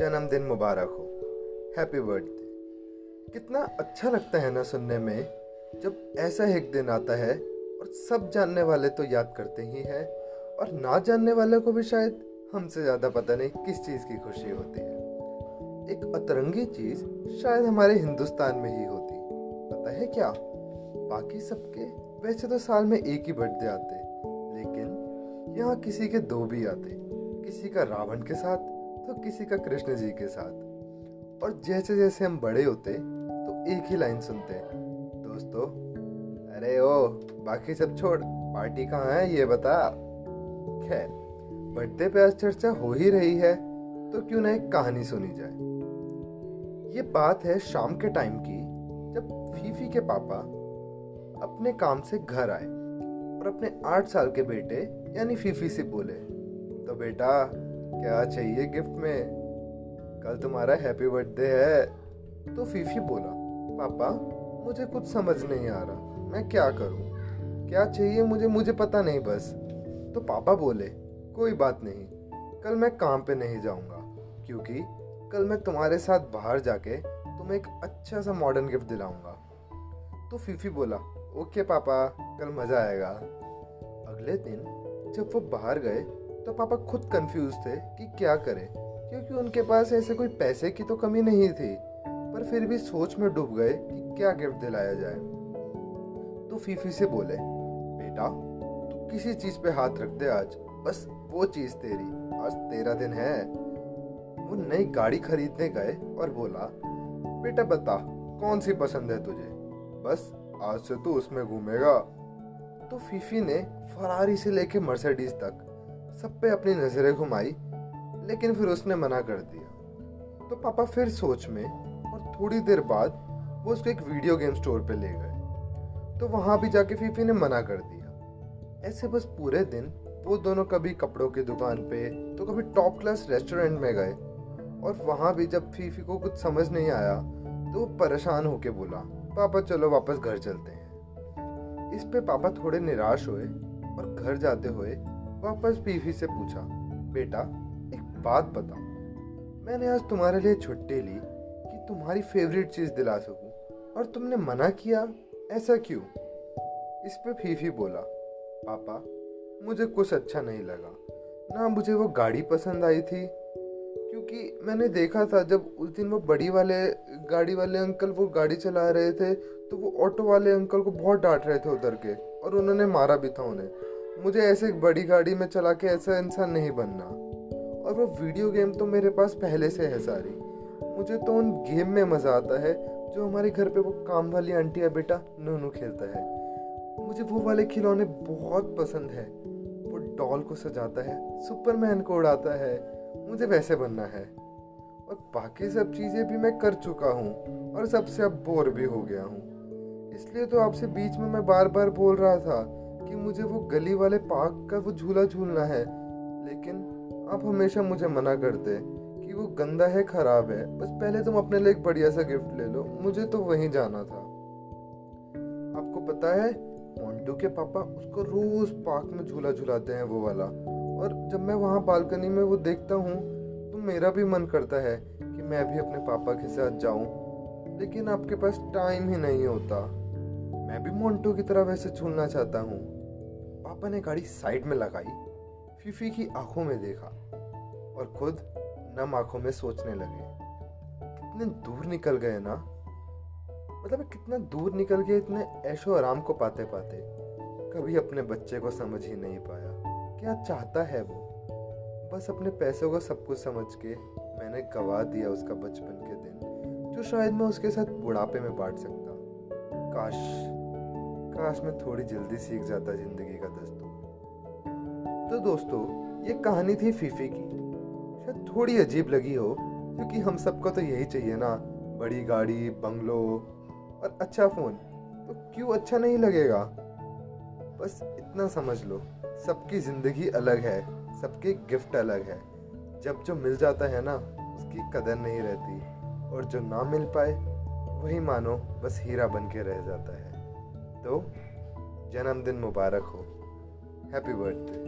जन्मदिन मुबारक हो। Happy birthday कितना अच्छा लगता है ना सुनने में, जब ऐसा एक दिन आता है और सब जानने वाले तो याद करते ही हैं और ना जानने वाले को भी शायद हमसे ज़्यादा पता नहीं किस चीज़ की खुशी होती है। एक अतरंगी चीज़ शायद हमारे हिंदुस्तान में ही होती। पता है क्या? बाकी सबके वैसे तो साल में एक ही बर्थडे आते, लेकिन यहाँ किसी के दो भी आते, किसी का रावण के साथ तो किसी का कृष्ण जी के साथ। और जैसे जैसे हम बड़े होते तो एक ही लाइन सुनते हैं। दोस्तों, अरे ओ, बाकी सब छोड़, पार्टी कहाँ है ये बता। खैर, बर्थडे पे आज चर्चा हो ही रही है तो क्यों ना एक कहानी सुनी जाए। ये बात है शाम के टाइम की, जब फीफी के पापा अपने काम से घर आए और अपने आठ साल के बेटे, यानी फीफी से बोले तो बेटा क्या चाहिए गिफ्ट में? कल तुम्हारा हैप्पी बर्थडे है। तो फीफी बोला, पापा, मुझे कुछ समझ नहीं आ रहा। मैं क्या करूँ? क्या चाहिए मुझे मुझे पता नहीं बस। तो पापा बोले, कोई बात नहीं, कल मैं काम पे नहीं जाऊँगा, क्योंकि कल मैं तुम्हारे साथ बाहर जाके तुम्हें एक अच्छा सा मॉडर्न गिफ्ट दिलाऊँगा। तो फीफी बोला, ओके पापा, कल मज़ा आएगा। अगले दिन जब वो बाहर गए तो पापा खुद कंफ्यूज थे कि क्या करें, क्योंकि उनके पास ऐसे कोई पैसे की तो कमी नहीं थी, पर फिर भी सोच में डूब गए कि क्या गिफ्ट दिलाया जाए। तो फीफी से बोले, बेटा, तू किसी चीज़ पे हाथ रख दे आज, बस वो चीज़ तेरी, आज तेरा दिन है। वो नई गाड़ी खरीदने गए और बोला, बेटा बता, कौन सी पसंद है तुझे? बस आज से तू उसमें घूमेगा। तो फीफी ने फरारी से लेके मर्सिडीज तक सब पे अपनी नज़रें घुमाई, लेकिन फिर उसने मना कर दिया। तो पापा फिर सोच में, और थोड़ी देर बाद वो उसको एक वीडियो गेम स्टोर पे ले गए। तो वहाँ भी जाके फीफी ने मना कर दिया। ऐसे बस पूरे दिन वो दोनों कभी कपड़ों की दुकान पे तो कभी टॉप क्लास रेस्टोरेंट में गए, और वहाँ भी जब फीफी को कुछ समझ नहीं आया तो वो परेशान होके बोला, पापा, चलो वापस घर चलते हैं। इस पे पापा थोड़े निराश हुए, और घर जाते हुए वापस बीवी से पूछा, बेटा, एक बात बताओ। मैंने आज तुम्हारे लिए छुट्टी ली कि तुम्हारी फेवरेट चीज़ दिला सकूँ, और तुमने मना किया? ऐसा क्यों? इस पे फीफी बोला, पापा, मुझे कुछ अच्छा नहीं लगा। ना मुझे वो गाड़ी पसंद आई थी, क्योंकि मैंने देखा था जब उस दिन वो बड़ी वाले, गाड़ी वाले अंकल वो गाड़ी चला रहे थे तो वो ऑटो वाले अंकल को बहुत डांट रहे थे उधर के, और उन्होंने मारा भी था उन्हें। मुझे ऐसे बड़ी गाड़ी में चला के ऐसा इंसान नहीं बनना। और वो वीडियो गेम तो मेरे पास पहले से है सारी। मुझे तो उन गेम में मज़ा आता है, जो हमारे घर पे वो काम वाली आंटी या बेटा नोनू खेलता है। मुझे वो वाले खिलौने बहुत पसंद है। वो डॉल को सजाता है, सुपरमैन को उड़ाता है, मुझे वैसे बनना है। और बाकी सब चीज़ें भी मैं कर चुका हूँ, और सबसे अब बोर भी हो गया हूँ। इसलिए तो आपसे बीच में मैं बार बार बोल रहा था कि मुझे वो गली वाले पार्क का वो झूला झूलना है। लेकिन आप हमेशा मुझे मना करते कि वो गंदा है, खराब है। बस पहले तुम अपने लिए एक बढ़िया सा गिफ्ट ले लो। मुझे तो वहीं जाना था। आपको पता है मोन्टू के पापा उसको रोज पार्क में झूला झूलाते हैं, वो वाला। और जब मैं वहाँ बालकनी में वो देखता हूँ तो मेरा भी मन करता है कि मैं भी अपने पापा के साथ जाऊँ। लेकिन आपके पास टाइम ही नहीं होता। मैं भी मोन्टू की तरह वैसे झूलना चाहता हूँ। पापा ने गाड़ी साइड में लगाई, फीफी की आँखों में देखा और खुद नम आँखों में सोचने लगे। कितने दूर निकल गए ना? मतलब कितना दूर निकल गए इतने ऐशो आराम को पाते पाते कभी अपने बच्चे को समझ ही नहीं पाया। क्या चाहता है वो? बस अपने पैसों को सब कुछ समझ के मैंने गवा दिया उसका बचपन के दिन, जो शायद मैं उसके साथ बुढ़ापे में बांट सकता। काश काश मैं थोड़ी जल्दी सीख जाता ज़िंदगी का दस्तूर। तो दोस्तों, ये कहानी थी फीफी की। शायद थोड़ी अजीब लगी हो, क्योंकि हम सबको तो यही चाहिए ना, बड़ी गाड़ी, बंगलो और अच्छा फ़ोन। तो क्यों अच्छा नहीं लगेगा? बस इतना समझ लो, सबकी ज़िंदगी अलग है, सबके गिफ्ट अलग है। जब जो मिल जाता है ना, उसकी कदर नहीं रहती। और जो ना मिल पाए, वही मानो बस हीरा बन के रह जाता है। तो जन्मदिन मुबारक हो। Happy birthday